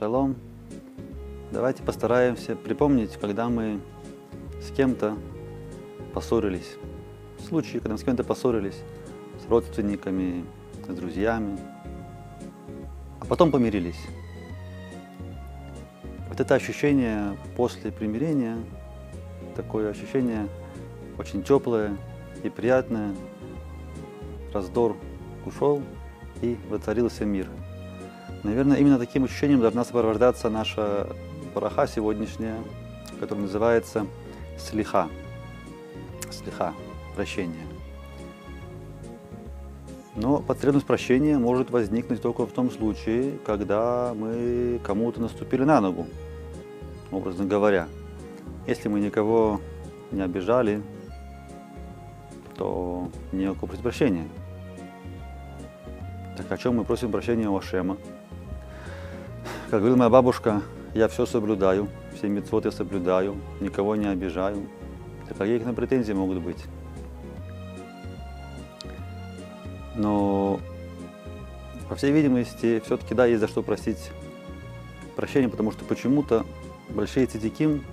Шалом. Давайте постараемся припомнить, когда мы с кем-то поссорились. Случаи, когда мы с кем-то поссорились, с родственниками, с друзьями, а потом помирились. Вот это ощущение после примирения, такое ощущение очень теплое и приятное, раздор ушел и воцарился мир. Наверное, именно таким ощущением должна сопровождаться наша браха сегодняшняя, которая называется слиха. Слиха, прощение. Но потребность прощения может возникнуть только в том случае, когда мы кому-то наступили на ногу, образно говоря. Если мы никого не обижали, то не о просить прощения. Так о чем мы просим прощения у Ашема? Как говорила моя бабушка, я все соблюдаю, все митцвот я соблюдаю, никого не обижаю. Так какие к нам претензии могут быть? Но, по всей видимости, все-таки да, есть за что просить прощения, потому что почему-то большие цитиким,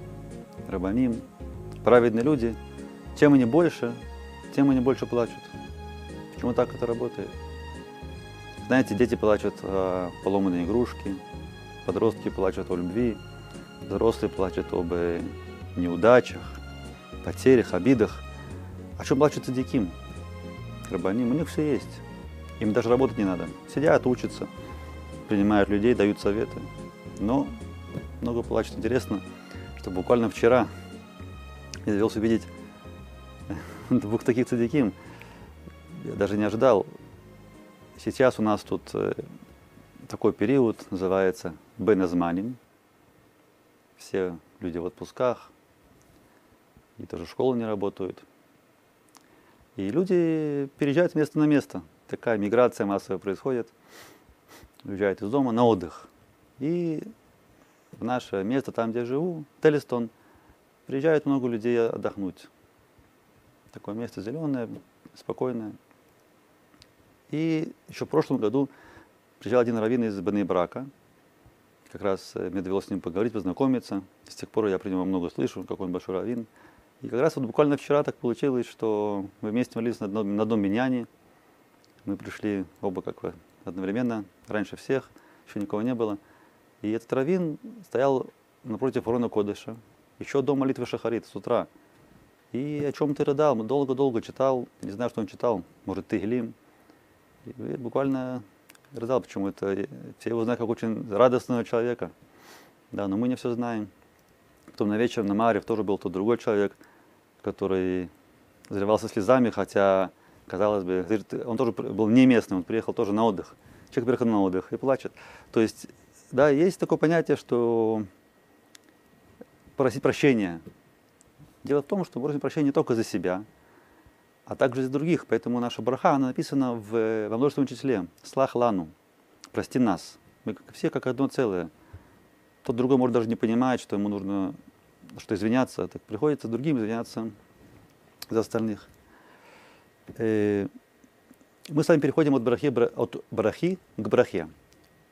рабаним, праведные люди, чем они больше, тем они больше плачут. Почему так это работает? Знаете, дети плачут о поломанной игрушке, подростки плачут о любви, взрослые плачут об неудачах, потерях, обидах. О чем плачут цадиким? Рабаним, у них все есть. Им даже работать не надо. Сидят, учатся, принимают людей, дают советы. Но много плачут. Интересно, что буквально вчера я довелся увидеть двух таких цадиким. Я даже не ожидал. Сейчас у нас тут э, такой период называется Беназманим. Все люди в отпусках, и тоже школы не работают. И люди переезжают с места на место. Такая миграция массовая происходит. Уезжают из дома на отдых. И в наше место, там, где живу, Телестон, приезжает много людей отдохнуть. Такое место зеленое, спокойное. И еще в прошлом году приезжал один раввин из Брака. Как раз э, мне довелось с ним поговорить, познакомиться. С тех пор я про него много слышу, какой он большой раввин. И как раз вот буквально вчера так получилось, что мы вместе молились на одном, на одном миняне. Мы пришли оба как бы одновременно, раньше всех, еще никого не было. И этот раввин стоял напротив Рона Кодыша, еще до молитвы Шахарит с утра. И о чем ты рыдал? Долго-долго читал, не знаю, что он читал, может, Тигелим. И буквально рыдал, почему это все его знают как очень радостного человека. Да, но мы не все знаем. Потом на вечер на Марев тоже был тот другой человек, который заливался слезами, хотя, казалось бы, он тоже был не местный, он приехал тоже на отдых. Человек приехал на отдых и плачет. То есть, да, есть такое понятие, что просить прощения. Дело в том, что просить прощения не только за себя, а также из других. Поэтому наша браха, она написана в, во множественном числе. Слах лану. Прости нас. Мы все как одно целое. Тот другой может даже не понимать, что ему нужно что извиняться, так приходится другим извиняться за остальных. Э, мы с вами переходим от брахи, от брахи к брахе.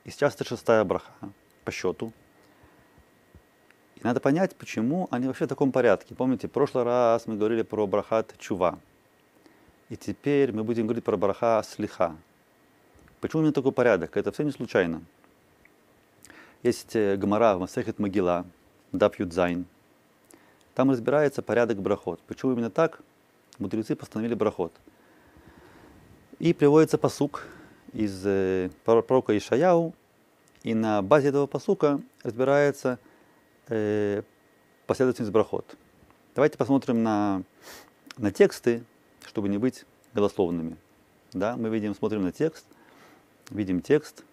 И сейчас это шестая браха по счету. И надо понять, почему они вообще в таком порядке. Помните, в прошлый раз мы говорили про брахат чува. И теперь мы будем говорить про браха слиха. Почему именно такой порядок? Это все не случайно. Есть э, Гамара в Масехет Могила, Даб Юдзайн. Там разбирается порядок брахот. Почему именно так? Мудрецы постановили брахот. И приводится посук из э, пророка Ишаяу, и на базе этого посука разбирается э, последовательность брахот. Давайте посмотрим на, на тексты, чтобы не быть голословными. Да, мы видим, смотрим на текст, видим текст.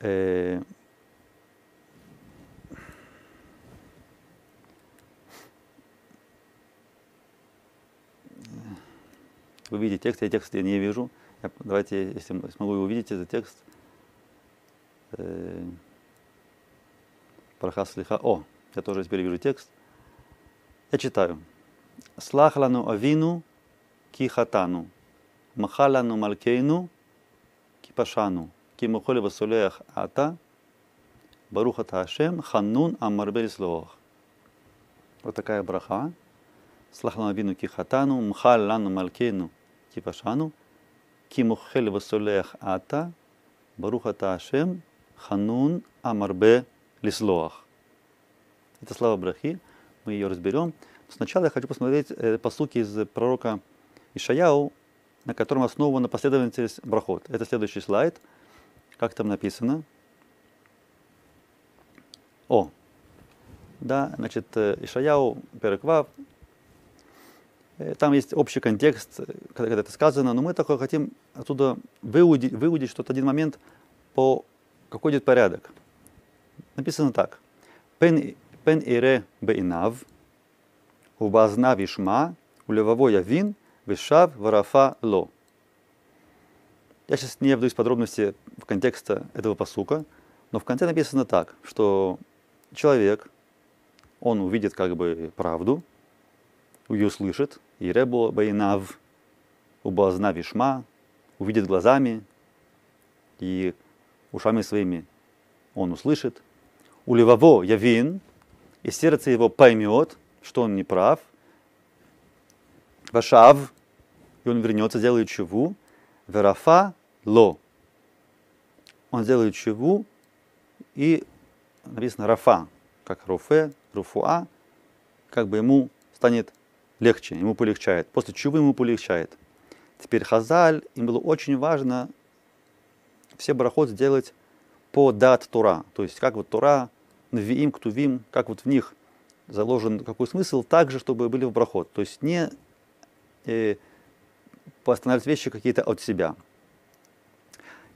Э, вы видите текст, я текст я не вижу. Я, давайте, если смогу увидеть этот текст. Э, лиха. О, я тоже теперь вижу текст. Я читаю. Слахлану авину кихатану. Махалану малкейну кипашану. кимухоли васулеях ата, баруха Ашем, ханнун амарбель слоах. Вот такая браха. Слахлана вину кихатану, мхал лану малькейну кипашану, кимухель васулеях ата, баруха Ашем, ханун амарбе лислоах. Это слава брахи, мы ее разберем. Сначала я хочу посмотреть э, посуки из пророка Ишаяу, на котором основана последовательность брахот. Это следующий слайд. Как там написано? О, да, значит, э, Ишаяу, Переквав, э, там есть общий контекст, когда это сказано, но мы только хотим оттуда выудить, выудить что-то один момент по какой идет порядок. Написано так. Пен, пен ире бейнав, убазна вишма, улевово явин, вишав варафа ло. Я сейчас не вдаюсь в подробности в контекста этого посука, но в конце написано так, что человек, он увидит как бы правду, ее услышит, и ребо бейнав, убазна вишма, увидит глазами, и ушами своими он услышит. У левово явин, и сердце его поймет, что он не прав. Вашав, и он вернется, сделает чуву. Верафа ло. Он сделает чуву, и написано рафа, как руфе, руфуа, как бы ему станет легче, ему полегчает. После чувы ему полегчает. Теперь Хазаль, им было очень важно все барахот сделать по дат Тура. То есть как вот Тура, Навиим, Ктувим, как вот в них заложен какой смысл, так же, чтобы были в брахот. То есть не э, постановить вещи какие-то от себя.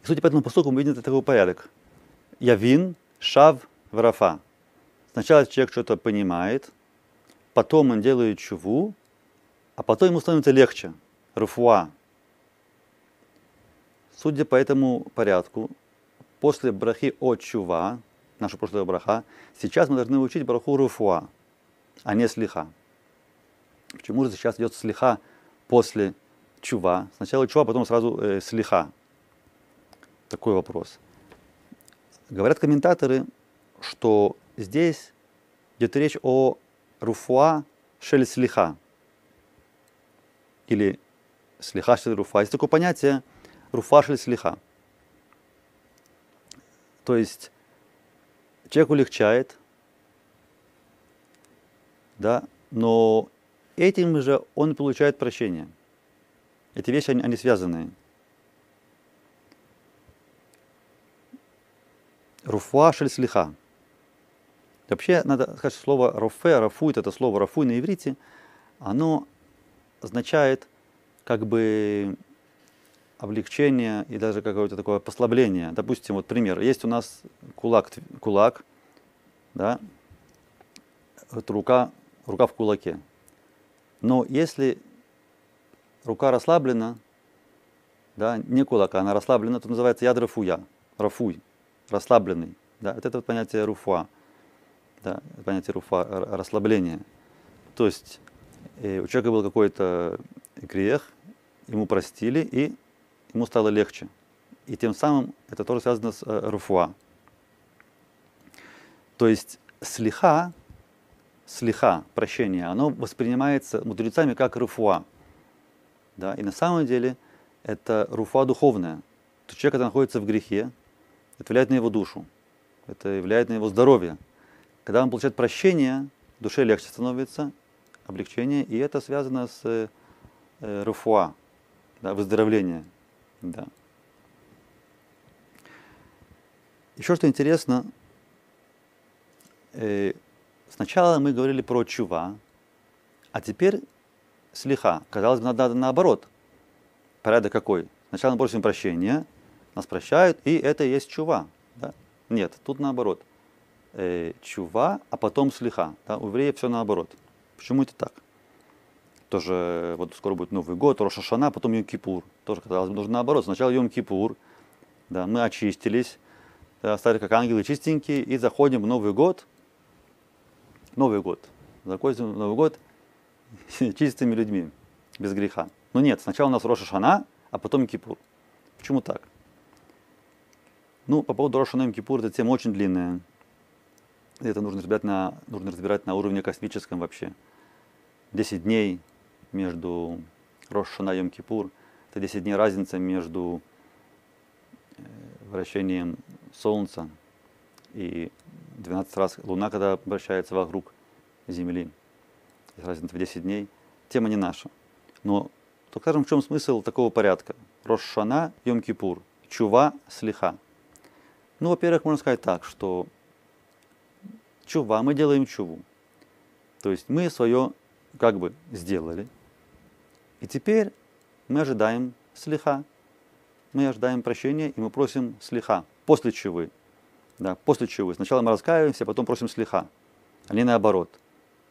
И судя по этому поступку, мы видим такой порядок. Явин, шав, варафа. Сначала человек что-то понимает, потом он делает чуву, а потом ему становится легче. Руфуа, Судя по этому порядку, после брахи от чува, наша прошлая браха, сейчас мы должны учить браху руфуа, а не слиха. Почему же сейчас идет слиха после чува? Сначала чува, потом сразу э, слиха. Такой вопрос. Говорят комментаторы, что здесь идет речь о руфуа шель слиха. Или слиха шель руфа. Есть такое понятие – руфашель слиха. То есть человек улегчает, да, но этим же он получает прощение. Эти вещи, они, они связаны. Руфуа слиха. Вообще, надо сказать, слово рофе, рафуит, это слово рафуй на иврите, оно означает как бы облегчение и даже какое-то такое послабление. Допустим, вот пример. Есть у нас кулак, кулак, да, вот рука, рука в кулаке. Но если рука расслаблена, да, не кулак, а она расслаблена, то называется яд рафуя, рафуй, расслабленный. Да, это, это понятие руфа, да, понятие руфа, расслабление. То есть э, у человека был какой-то грех, ему простили, и ему стало легче. И тем самым это тоже связано с э, руфуа. То есть слиха, слиха, прощение, оно воспринимается мудрецами как руфуа. Да? И на самом деле это руфуа духовная. То человек, когда находится в грехе, это влияет на его душу, это влияет на его здоровье. Когда он получает прощение, душе легче становится, облегчение, и это связано с э, руфуа, да, выздоровление. Да. Еще что интересно, э, сначала мы говорили про чува, а теперь слиха. Казалось бы, надо наоборот. Порядок какой? Сначала мы просим прощения, нас прощают, и это и есть чува. Да? Нет, тут наоборот. Э, чува, а потом слиха. Да? У евреев все наоборот. Почему это так? тоже вот скоро будет Новый год, Роша Шана, потом Йом-Кипур. Тоже, казалось бы, нужно наоборот. Сначала Йом-Кипур, да, мы очистились, да, стали как ангелы чистенькие, и заходим в Новый год. Новый год. Заходим в Новый год чистыми людьми, без греха. Но нет, сначала у нас Роша Шана, а потом Кипур. Почему так? Ну, по поводу Рошана Кипур, это тема очень длинная. Это нужно разбирать на, нужно разбирать на уровне космическом вообще. 10 дней между Рошана и Йом-Кипур. Это 10 дней разница между э, вращением Солнца и 12 раз Луна, когда вращается вокруг Земли. Разница в 10 дней. Тема не наша. Но, то скажем, в чем смысл такого порядка? Рошана, Йом-Кипур, Чува, Слиха. Ну, во-первых, можно сказать так, что чува, мы делаем чуву. То есть мы свое как бы сделали. И теперь мы ожидаем слиха. Мы ожидаем прощения, и мы просим слиха после чувы. Да, после чувы. Сначала мы раскаиваемся, а потом просим слиха, а не наоборот.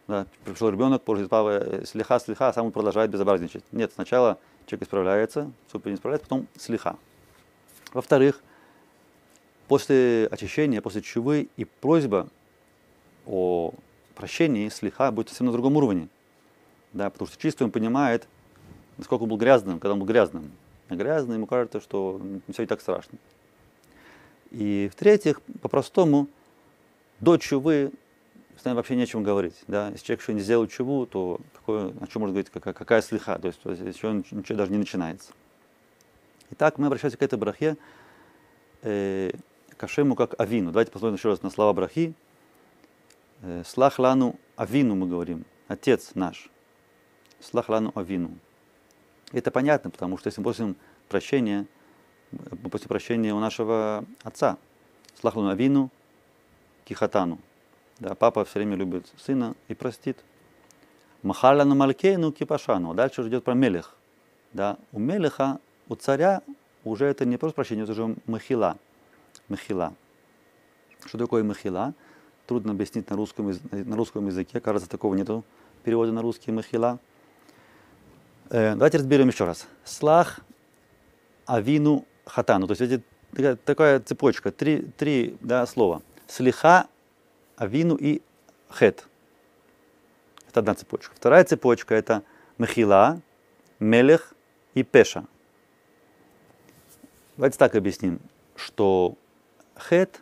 Да, пришел ребенок, просит папа э, слиха, а сам он продолжает безобразничать. Нет, сначала человек исправляется, супер не исправляется, потом слиха. Во-вторых, после очищения, после чувы и просьба о прощении слиха будет совсем на другом уровне. Да, потому что чистый он понимает, насколько он был грязным, когда он был грязным. А грязный ему кажется, что все и так страшно. И в-третьих, по-простому, до чувы с нами вообще не о чем говорить. Да? Если человек еще не сделал чуву, то какое, о чем можно говорить, какая, какая слиха, то есть, то есть еще ничего даже не начинается. Итак, мы обращаемся к этой брахе, э, к Ашему как Авину. Давайте посмотрим еще раз на слова брахи. Э, Слах лану Авину мы говорим, Отец наш. Слах лану Авину. Это понятно, потому что если мы просим прощения, просим прощения у нашего отца. Слах лану Авину, Кихатану. Да, папа все время любит сына и простит. Махаляну Малькейну Кипашану. Дальше уже идет про Мелех. Да, у Мелеха, у царя уже это не просто прощение, это уже махила. Махила. Что такое махила? Трудно объяснить на русском, на русском языке. Кажется, такого нету перевода на русский махила. Э, давайте разберем еще раз. Слах, авину, хатану. То есть эти, такая, такая цепочка, три, три да, слова. Слиха, авину и хет. Это одна цепочка. Вторая цепочка это махила, мелех и пеша. Давайте так объясним, что хет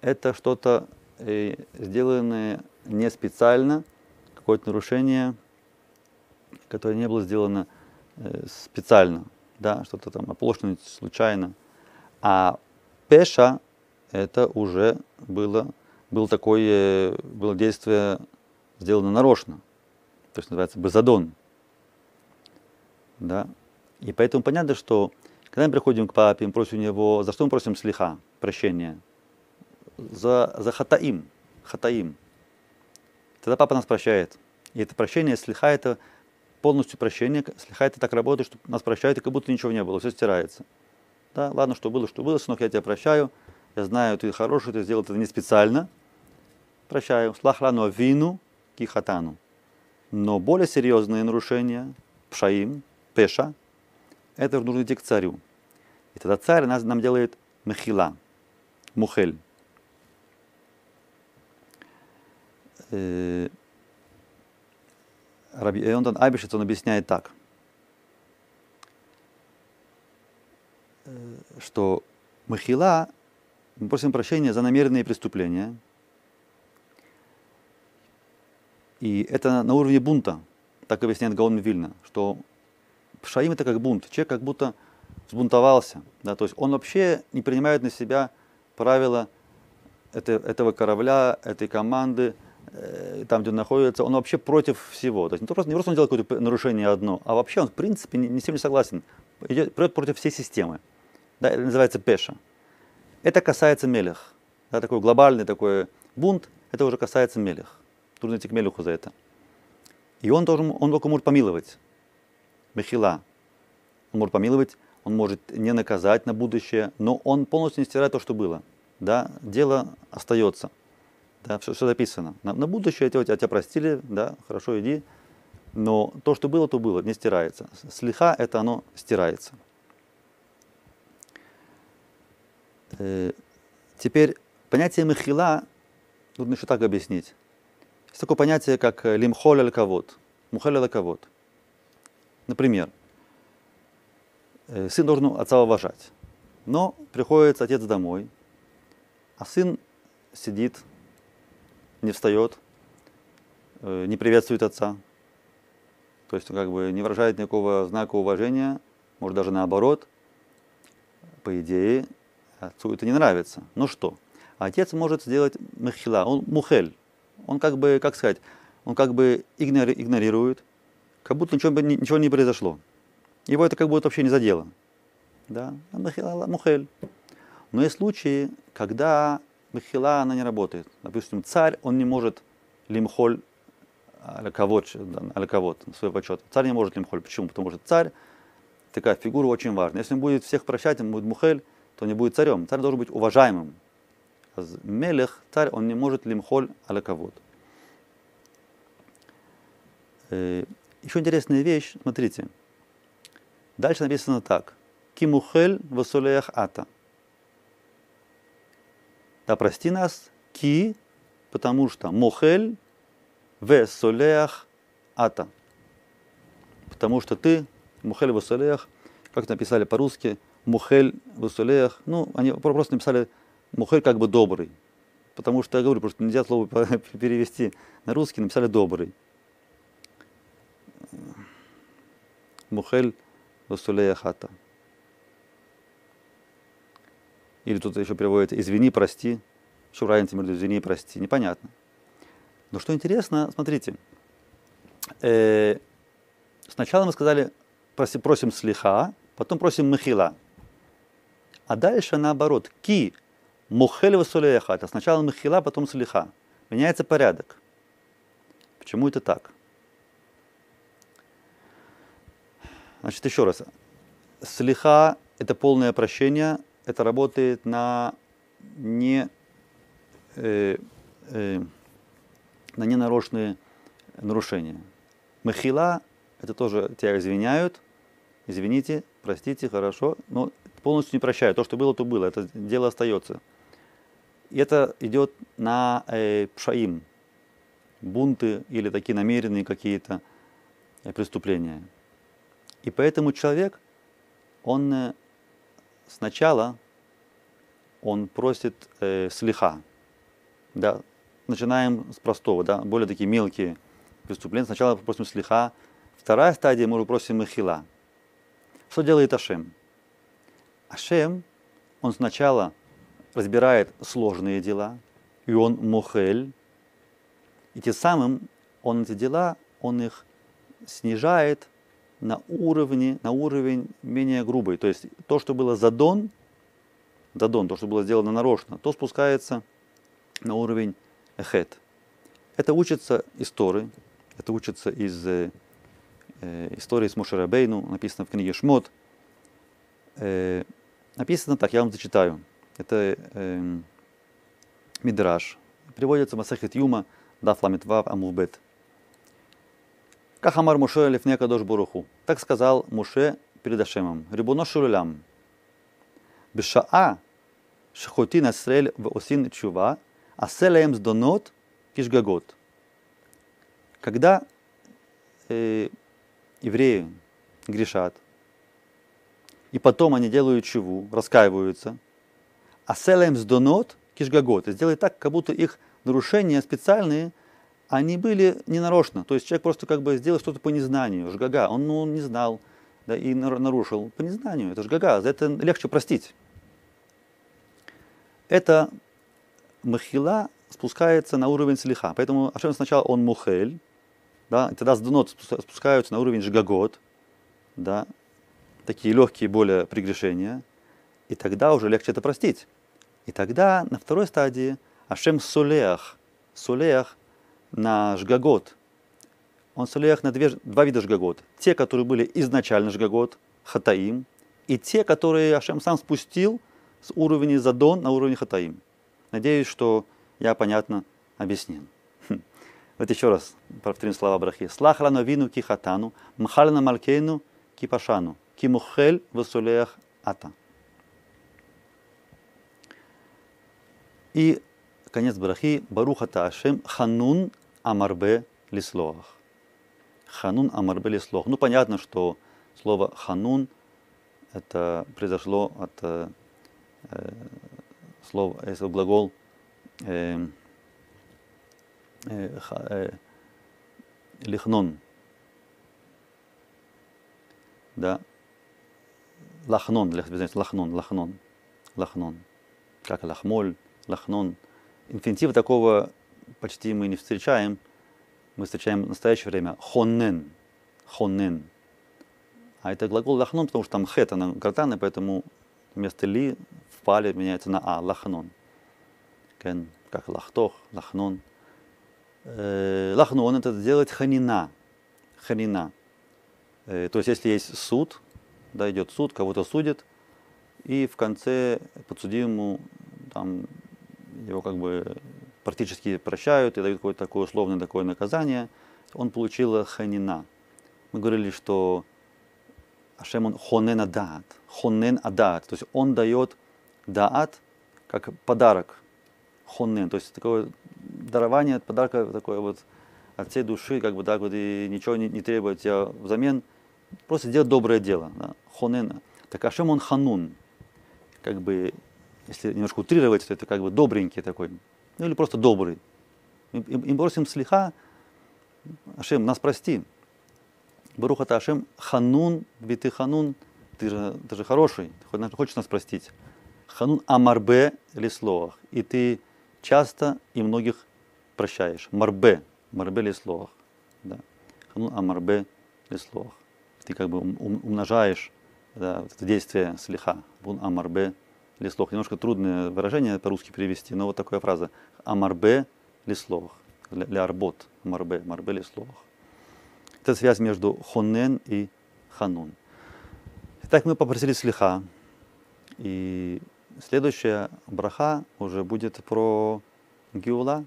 это что-то э, сделанное не специально, какое-то нарушение, которое не было сделано э, специально, да, что-то там оплошность случайно. А пеша это уже было, было такое, было действие сделано нарочно, то есть называется безадон. Да? И поэтому понятно, что когда мы приходим к папе, мы просим у него, за что мы просим слиха, прощения? За, за хатаим, хатаим. Тогда папа нас прощает. И это прощение, слиха это полностью прощение, слиха это так работает, что нас прощают, и как будто ничего не было, все стирается. Да, ладно, что было, что было, сынок, я тебя прощаю, я знаю, ты хороший, ты сделал это не специально, прощаю. Слахлану вину кихатану. Но более серьезные нарушения, пшаим, пеша, это нужно идти к царю. И тогда царь нас, нам делает мехила, мухель. Раби Эонтон Айбишец, он объясняет так, э, что махила, мы просим прощения за намеренные преступления, и это на уровне бунта, так объясняет Гаон Вильна, что Пшаим это как бунт. Человек как будто взбунтовался. Да, то есть он вообще не принимает на себя правила это, этого корабля, этой команды, там, где он находится, он вообще против всего. То есть не просто, не просто он делает какое-то нарушение одно, а вообще он в принципе не, не с тем не согласен. Идет, идет против всей системы. Да, это называется пеша. Это касается мелех. Да, такой глобальный такой бунт, это уже касается мелех. Трудно идти к мелеху за это. И он, должен, он только может помиловать. Мехила. Он может помиловать, он может не наказать на будущее, но он полностью не стирает то, что было. Да, дело остается. Да, все, все записано. На, на будущее тебя, тебя простили, да, хорошо, иди. Но то, что было, то было, не стирается. Слиха это оно стирается. Э, теперь понятие мехила нужно еще так объяснить. Есть такое понятие, как лимхоль аль-кавод. Аль-кавод. Например, э, сын должен отца уважать. Но приходит отец домой, а сын сидит, не встает, э, не приветствует отца. То есть как бы не выражает никакого знака уважения, может даже наоборот. По идее, отцу это не нравится. Ну что? Отец может сделать мехила, он мухель. Он как бы, как сказать, он как бы игнорирует, как будто ничего, ничего не произошло. Его это как будто вообще не задело. Да? Мухель. Но есть случаи, когда мехила, она не работает. Допустим, царь, он не может лимхоль аляковод, аляковод, свой почет. Царь не может лимхоль. Почему? Потому что царь такая фигура очень важная. Если он будет всех прощать, он будет мухель, то не будет царем. Царь должен быть уважаемым. А мелех, царь, он не может лимхоль аляковод. Э, Еще интересная вещь, смотрите. Дальше написано так. Кимухель васулеях ата. Да прости нас, ки, потому что мухель в солеях ата. Потому что ты, мухель в солеях, как написали по-русски, мухель в солеях, ну, они просто написали мухель как бы добрый. Потому что я говорю, просто нельзя слово перевести на русский, написали добрый. Мухель Васулея хата. Или тут еще переводится «извини, прости». Что разница между «извини» и «прости»? Непонятно. Но что интересно, смотрите. Э, сначала мы сказали, просим, просим слиха, потом просим махила. А дальше наоборот. Ки мухель васулея хата. Сначала махила, потом слиха. Меняется порядок. Почему это так? Значит, еще раз. Слиха – это полное прощение, это работает на не, э, э, на ненарочные нарушения. Махила – это тоже тебя извиняют, извините, простите, хорошо, но полностью не прощают. То, что было, то было, это дело остается. И это идет на э, пшаим, бунты или такие намеренные какие-то э, преступления. И поэтому человек, он э, сначала он просит э, слиха. Да, начинаем с простого, да, более такие мелкие преступления. Сначала просим слиха. Вторая стадия, мы просим махила. Что делает Ашем? Ашем, он сначала разбирает сложные дела, и он мухель, и тем самым он эти дела, он их снижает на уровне, на уровень менее грубый. То есть то, что было задон, задон, то, что было сделано нарочно, то спускается на уровень эхет. Это учится из Торы, это учится из э, э истории с Мушарабейну, написано в книге Шмот. Э, написано так, я вам зачитаю. Это э, Мидраш. Приводится Масахет Юма, Даф Ламитвав Амухбет. Как Амар Муше Лифне Кадош Буруху. Так сказал Муше перед Ашемом. Рибуно Шулям. Бешаа Шахотин Асрель в Осин Чува, Аселаем Сдонот Кишгагот. Когда э, евреи грешат, и потом они делают чуву, раскаиваются, Аселаем Сдонот Кишгагот. Сделать так, как будто их нарушения специальные – они были ненарочно. То есть человек просто как бы сделал что-то по незнанию, жгага, он ну, не знал да, и нарушил по незнанию. Это жгага, за это легче простить. Это махила спускается на уровень слиха. Поэтому Ашем сначала он мухель, да, тогда с спускаются на уровень жгагот, да, такие легкие более прегрешения, и тогда уже легче это простить. И тогда на второй стадии Ашем солеах, солеах на жгагот. Он солеях на две, два вида жгагот. Те, которые были изначально жгагот, хатаим, и те, которые Ашем сам спустил с уровня задон на уровень хатаим. Надеюсь, что я понятно объяснил. Хм. Вот еще раз повторим слова брахи. Слахла новину ки хатану, мхална малкейну ки пашану, ки мухель в ата. И конец брахи. Барухата Ашем ханун амарбе лислох. Ханун амарбе лислох. Ну, понятно, что слово ханун это произошло от э, э, слово, если глагол э, э, ха- э, лихнон, да, лахнон, знаете, лахнон, лахнон, лахнон, как лахмоль, лахнон. Инфинитива такого почти мы не встречаем, мы встречаем в настоящее время хоннен, хоннен. А это глагол лахнон, потому что там хет, она гортанная, поэтому вместо ли в пале меняется на а, лахнон. Как лахтох, лахнон. Э, лахнон это сделать ханина, ханина. Э, то есть если есть суд, да, идет суд, кого-то судят, и в конце подсудимому там его как бы практически прощают и дают какое-то такое условное такое наказание, он получил ханина. Мы говорили, что Ашем он хонен адаат, хонен адаат, то есть он дает даат как подарок, хонен, то есть такое дарование, подарка такое вот от всей души, как бы так вот и ничего не, не требует тебя взамен, просто делать доброе дело, да, хонен. Так Ашем он ханун, как бы, если немножко утрировать, то это как бы добренький такой, ну или просто добрый. И, и, просим слиха, Ашем, нас прости, Баруха Ашем Ханун, ведь ты Ханун, ты же, ты же хороший, ты хочешь нас простить. Ханун Амарбе Лислоах. И ты часто и многих прощаешь. Марбе, Марбе Лислоах. Да. Ханун Амарбе Лислоах. Ты как бы ум, умножаешь да, вот это действие слиха. Бун Амарбе Лислох. Немножко трудное выражение по-русски перевести, но вот такая фраза. Амарбе Лислох. Лярбот. Марбе, Марбе Лислох. Это связь между хонен и ханун. Итак, мы попросили слиха. И следующая браха уже будет про Гиула.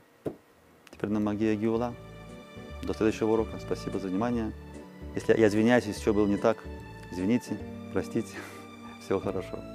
Теперь на магия Гиула. До следующего урока. Спасибо за внимание. Если я извиняюсь, если что было не так, извините, простите. Всего хорошего.